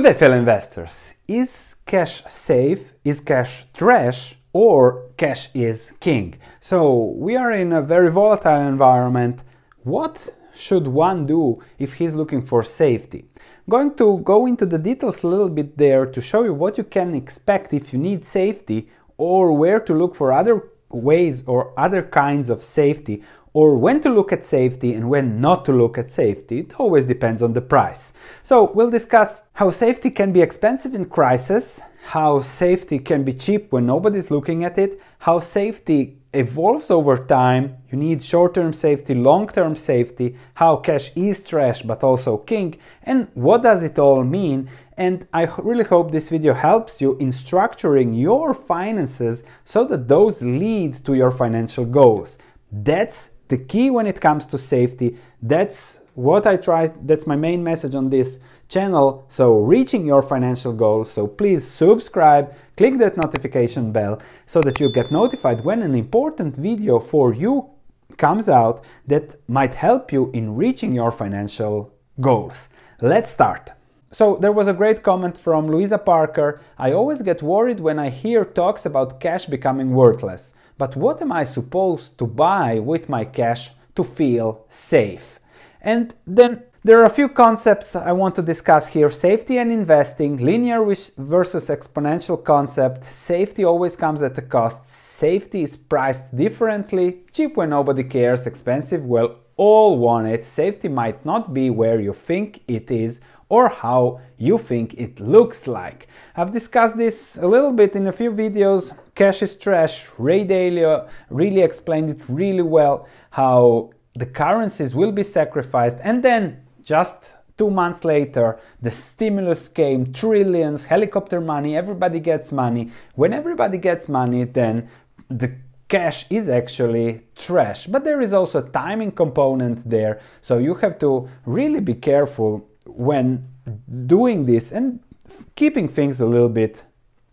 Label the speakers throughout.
Speaker 1: Good day, fellow investors. Is cash safe? Is cash trash? Or cash is king? So, we are in a very volatile environment. What should one do if he's looking for safety? Going to go into the details a little bit there to show you what you can expect if you need safety or where to look for other ways or other kinds of safety or when to look at safety and when not to look at safety. It always depends on the price. So we'll discuss how safety can be expensive in crisis, how safety can be cheap when nobody's looking at it, how safety evolves over time. You need short-term safety, long-term safety, how cash is trash but also king, and what does it all mean? And I really hope this video helps you in structuring your finances so that those lead to your financial goals. That's the key when it comes to safety. That's what I try, that's my main message on this channel. So, reaching your financial goals. So, please subscribe, click that notification bell so that you get notified when an important video for you comes out that might help you in reaching your financial goals. Let's start. So there was a great comment from Louisa Parker. I always get worried when I hear talks about cash becoming worthless. But what am I supposed to buy with my cash to feel safe? And then there are a few concepts I want to discuss here safety and investing, linear versus exponential concept. Safety always comes at a cost. Safety is priced differently. Cheap when nobody cares, expensive, well, all want it. Safety might not be where you think it is or how you think it looks like. I've discussed this a little bit in a few videos. Cash is trash. Ray Dalio really explained it really well how the currencies will be sacrificed and then just two months later the stimulus came trillions helicopter money everybody gets money when everybody gets money then the cash is actually trash but there is also a timing component there so you have to really be careful when doing this and keeping things a little bit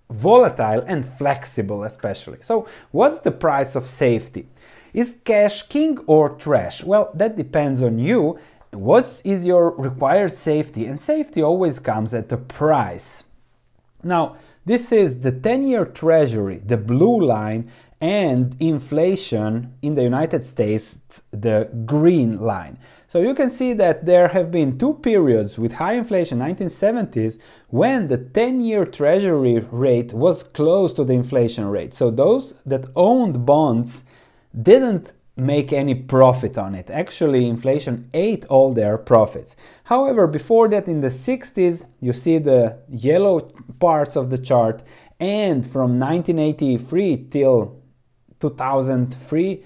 Speaker 1: volatile and flexible especially. So what's the price of safety? Is cash king or trash? Well, that depends on you. What is your required safety? And safety always comes at a price. Now, this is the 10 year treasury, the blue line, and inflation in the United States, the green line. So you can see that there have been two periods with high inflation, 1970s, when the 10-year treasury rate was close to the inflation rate. So those that owned bonds didn't make any profit on it. Actually, inflation ate all their profits. However, before that in the 60s, you see the yellow parts of the chart, and from 1983 till 2003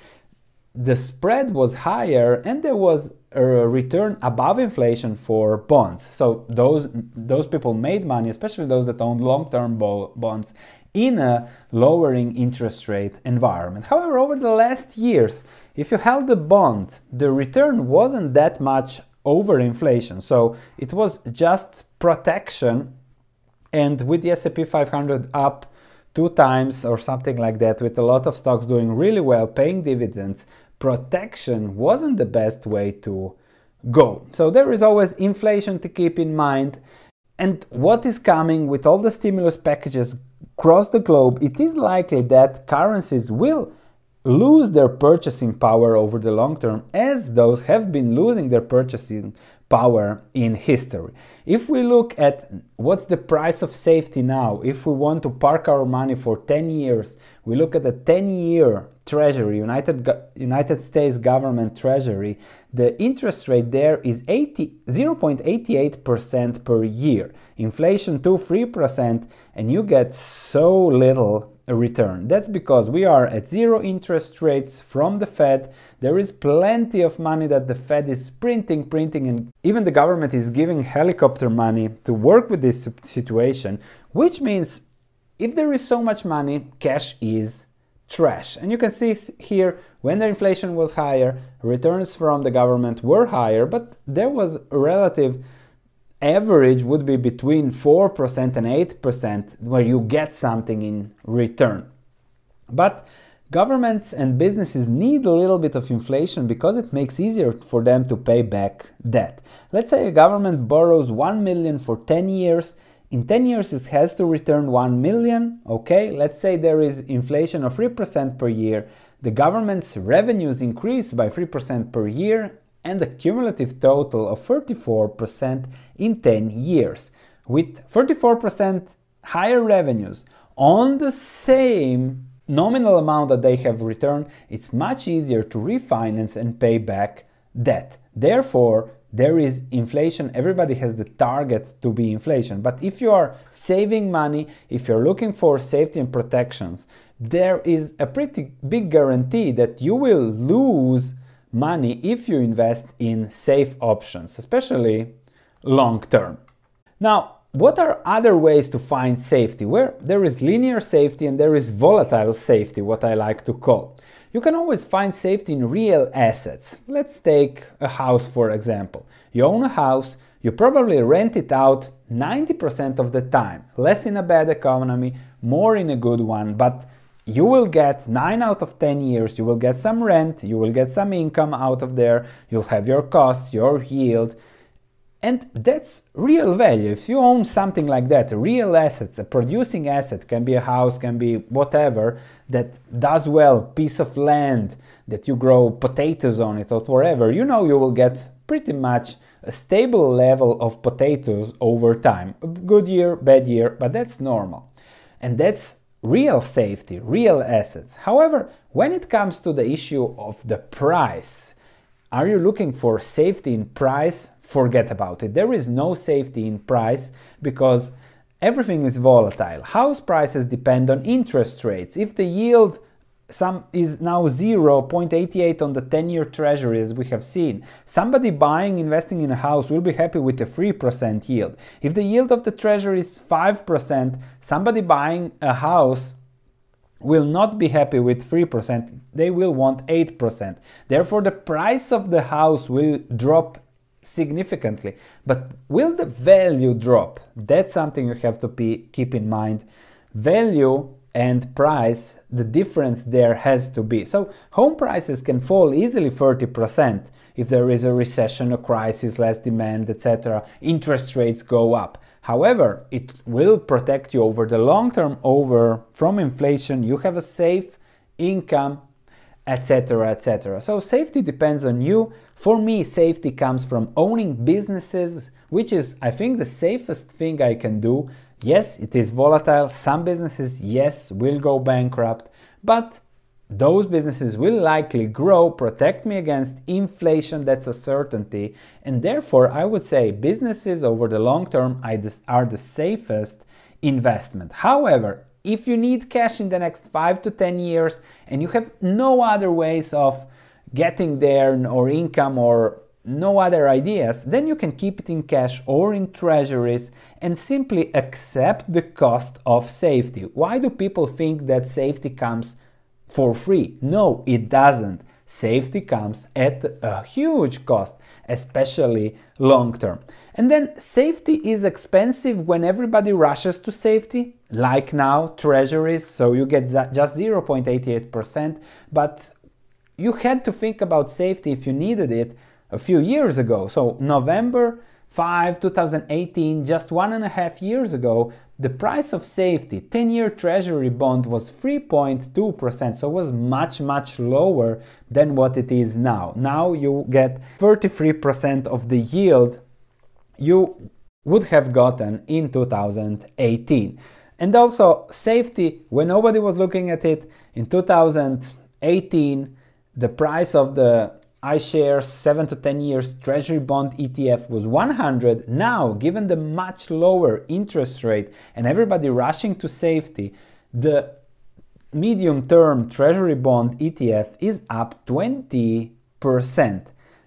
Speaker 1: the spread was higher and there was return above inflation for bonds. So those those people made money especially those that owned long-term bo- bonds in a lowering interest rate environment. However over the last years if you held the bond the return wasn't that much over inflation. So it was just protection. And with the S&P 500 up two times or something like that, with a lot of stocks doing really well, paying dividends, protection wasn't the best way to go. So there is always inflation to keep in mind. And what is coming with all the stimulus packages across the globe, it is likely that currencies will lose their purchasing power over the long term as those have been losing their purchasing power in history. If we look at what's the price of safety now, if we want to park our money for 10 years, we look at the 10 year treasury, United, United States government treasury, the interest rate there is 80, 0.88% per year. Inflation 2 3%, and you get so little return. That's because we are at zero interest rates from the Fed. There is plenty of money that the Fed is printing, printing, and even the government is giving helicopter money to work with this situation, which means if there is so much money, cash is trash. And you can see here when the inflation was higher, returns from the government were higher, but there was a relative average would be between 4% and 8% where you get something in return. But governments and businesses need a little bit of inflation because it makes easier for them to pay back debt. Let's say a government borrows 1 million for 10 years in 10 years it has to return 1 million okay? Let's say there is inflation of 3% per year. The government's revenues increase by 3% per year and a cumulative total of 34% in 10 years. With 34% higher revenues on the same nominal amount that they have returned it's much easier to refinance and pay back debt. Therefore there is inflation. Everybody has the target to be inflation. But if you are saving money if you're looking for safety and protections there is a pretty big guarantee that you will lose money if you invest in safe options especially long term. Now what are other ways to find safety? Where there is linear safety and there is volatile safety what i like to call you can always find safety in real assets. Let's take a house for example. You own a house, you probably rent it out 90% of the time, less in a bad economy, more in a good one, but you will get 9 out of 10 years, you will get some rent, you will get some income out of there, you'll have your costs, your yield, and that's real value. If you own something like that, real assets, a producing asset, can be a house, can be whatever, that does well, piece of land, that you grow potatoes on it or whatever, you know you will get pretty much a stable level of potatoes over time. Good year, bad year, but that's normal. And that's real safety, real assets. However, when it comes to the issue of the price, are you looking for safety in price forget about it. There is no safety in price because everything is volatile. House prices depend on interest rates. If the yield some is now 0.88 on the 10-year treasury as we have seen. Somebody buying investing in a house will be happy with a 3% yield. If the yield of the treasury is 5%, somebody buying a house will not be happy with 3%, they will want 8%. Therefore the price of the house will drop significantly. But will the value drop? That's something you have to be, keep in mind. Value and price, the difference there has to be. So home prices can fall easily 30% if there is a recession, a crisis, less demand, etc. Interest rates go up. However, it will protect you over the long term over from inflation. You have a safe income etc etc so safety depends on you. For me safety comes from owning businesses which is i think the safest thing i can do. Yes it is volatile. Some businesses yes will go bankrupt but those businesses will likely grow protect me against inflation that's a certainty. And therefore i would say businesses over the long term are the safest investment. However if you need cash in the next 5 to 10 years and you have no other ways of getting there or income or no other ideas, then you can keep it in cash or in treasuries and simply accept the cost of safety. Why do people think that safety comes for free? No, it doesn't. Safety comes at a huge cost, especially long term. And then safety is expensive when everybody rushes to safety, like now, treasuries, so you get just 0.88%, but you had to think about safety if you needed it a few years ago. So, November 5, 2018, just one and a half years ago, the price of safety, 10 year treasury bond, was 3.2%, so it was much, much lower than what it is now. Now you get 33% of the yield you would have gotten in 2018. And also, safety, when nobody was looking at it, in 2018, the price of the iShares 7 to 10 years Treasury Bond ETF was 100. Now, given the much lower interest rate and everybody rushing to safety, the medium term Treasury Bond ETF is up 20%.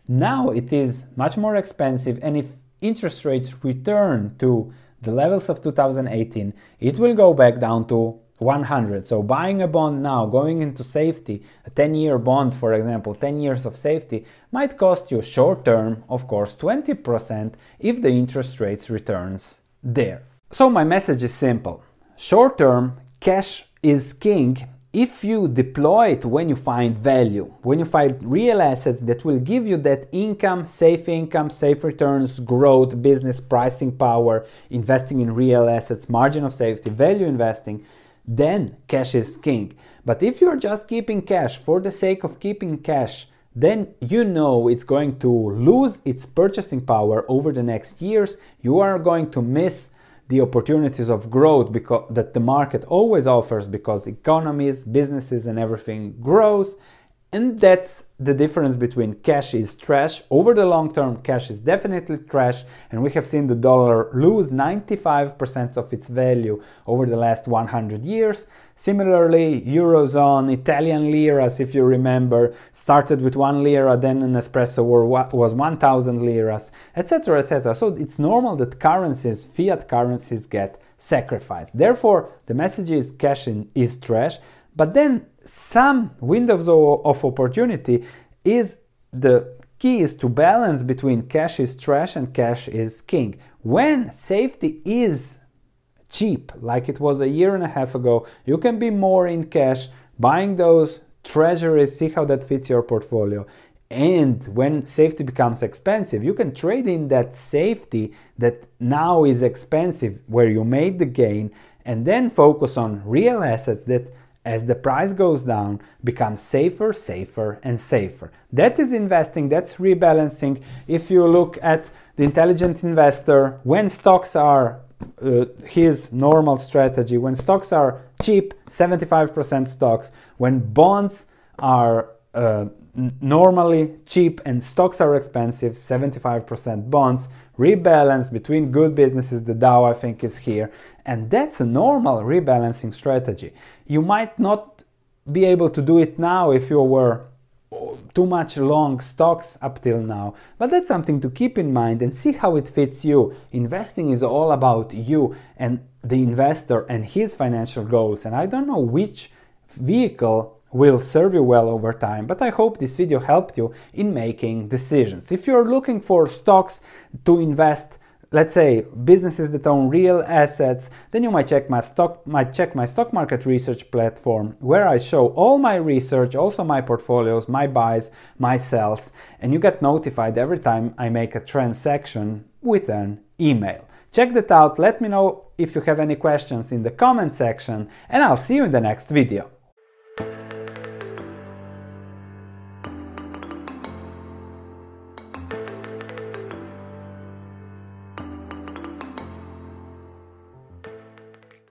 Speaker 1: Now it is much more expensive, and if interest rates return to the levels of 2018, it will go back down to 100. So buying a bond now, going into safety, a 10 year bond, for example, 10 years of safety, might cost you short term, of course, 20% if the interest rates returns there. So my message is simple. Short term, cash is king if you deploy it when you find value, when you find real assets that will give you that income, safe income, safe returns, growth, business pricing power, investing in real assets, margin of safety, value investing, then cash is king. But if you're just keeping cash for the sake of keeping cash, then you know it's going to lose its purchasing power over the next years. You are going to miss the opportunities of growth because that the market always offers because economies, businesses and everything grows and that's the difference between cash is trash. Over the long term, cash is definitely trash, and we have seen the dollar lose 95% of its value over the last 100 years. Similarly, Eurozone, Italian liras, if you remember, started with 1 lira, then an espresso was 1000 liras, etc. etc. So it's normal that currencies, fiat currencies, get sacrificed. Therefore, the message is cash is trash, but then some windows of opportunity is the key is to balance between cash is trash and cash is king. When safety is cheap, like it was a year and a half ago, you can be more in cash, buying those treasuries, see how that fits your portfolio. And when safety becomes expensive, you can trade in that safety that now is expensive, where you made the gain, and then focus on real assets that as the price goes down, becomes safer, safer, and safer. That is investing, that's rebalancing. If you look at the intelligent investor, when stocks are uh, his normal strategy, when stocks are cheap, 75% stocks, when bonds are uh, normally cheap and stocks are expensive, 75% bonds, rebalance between good businesses, the Dow I think is here, and that's a normal rebalancing strategy. You might not be able to do it now if you were too much long stocks up till now, but that's something to keep in mind and see how it fits you. Investing is all about you and the investor and his financial goals, and I don't know which vehicle will serve you well over time, but I hope this video helped you in making decisions. If you're looking for stocks to invest, let's say businesses that own real assets, then you might check my stock might check my stock market research platform where I show all my research, also my portfolios, my buys, my sells, and you get notified every time I make a transaction with an email. Check that out, let me know if you have any questions in the comment section, and I'll see you in the next video.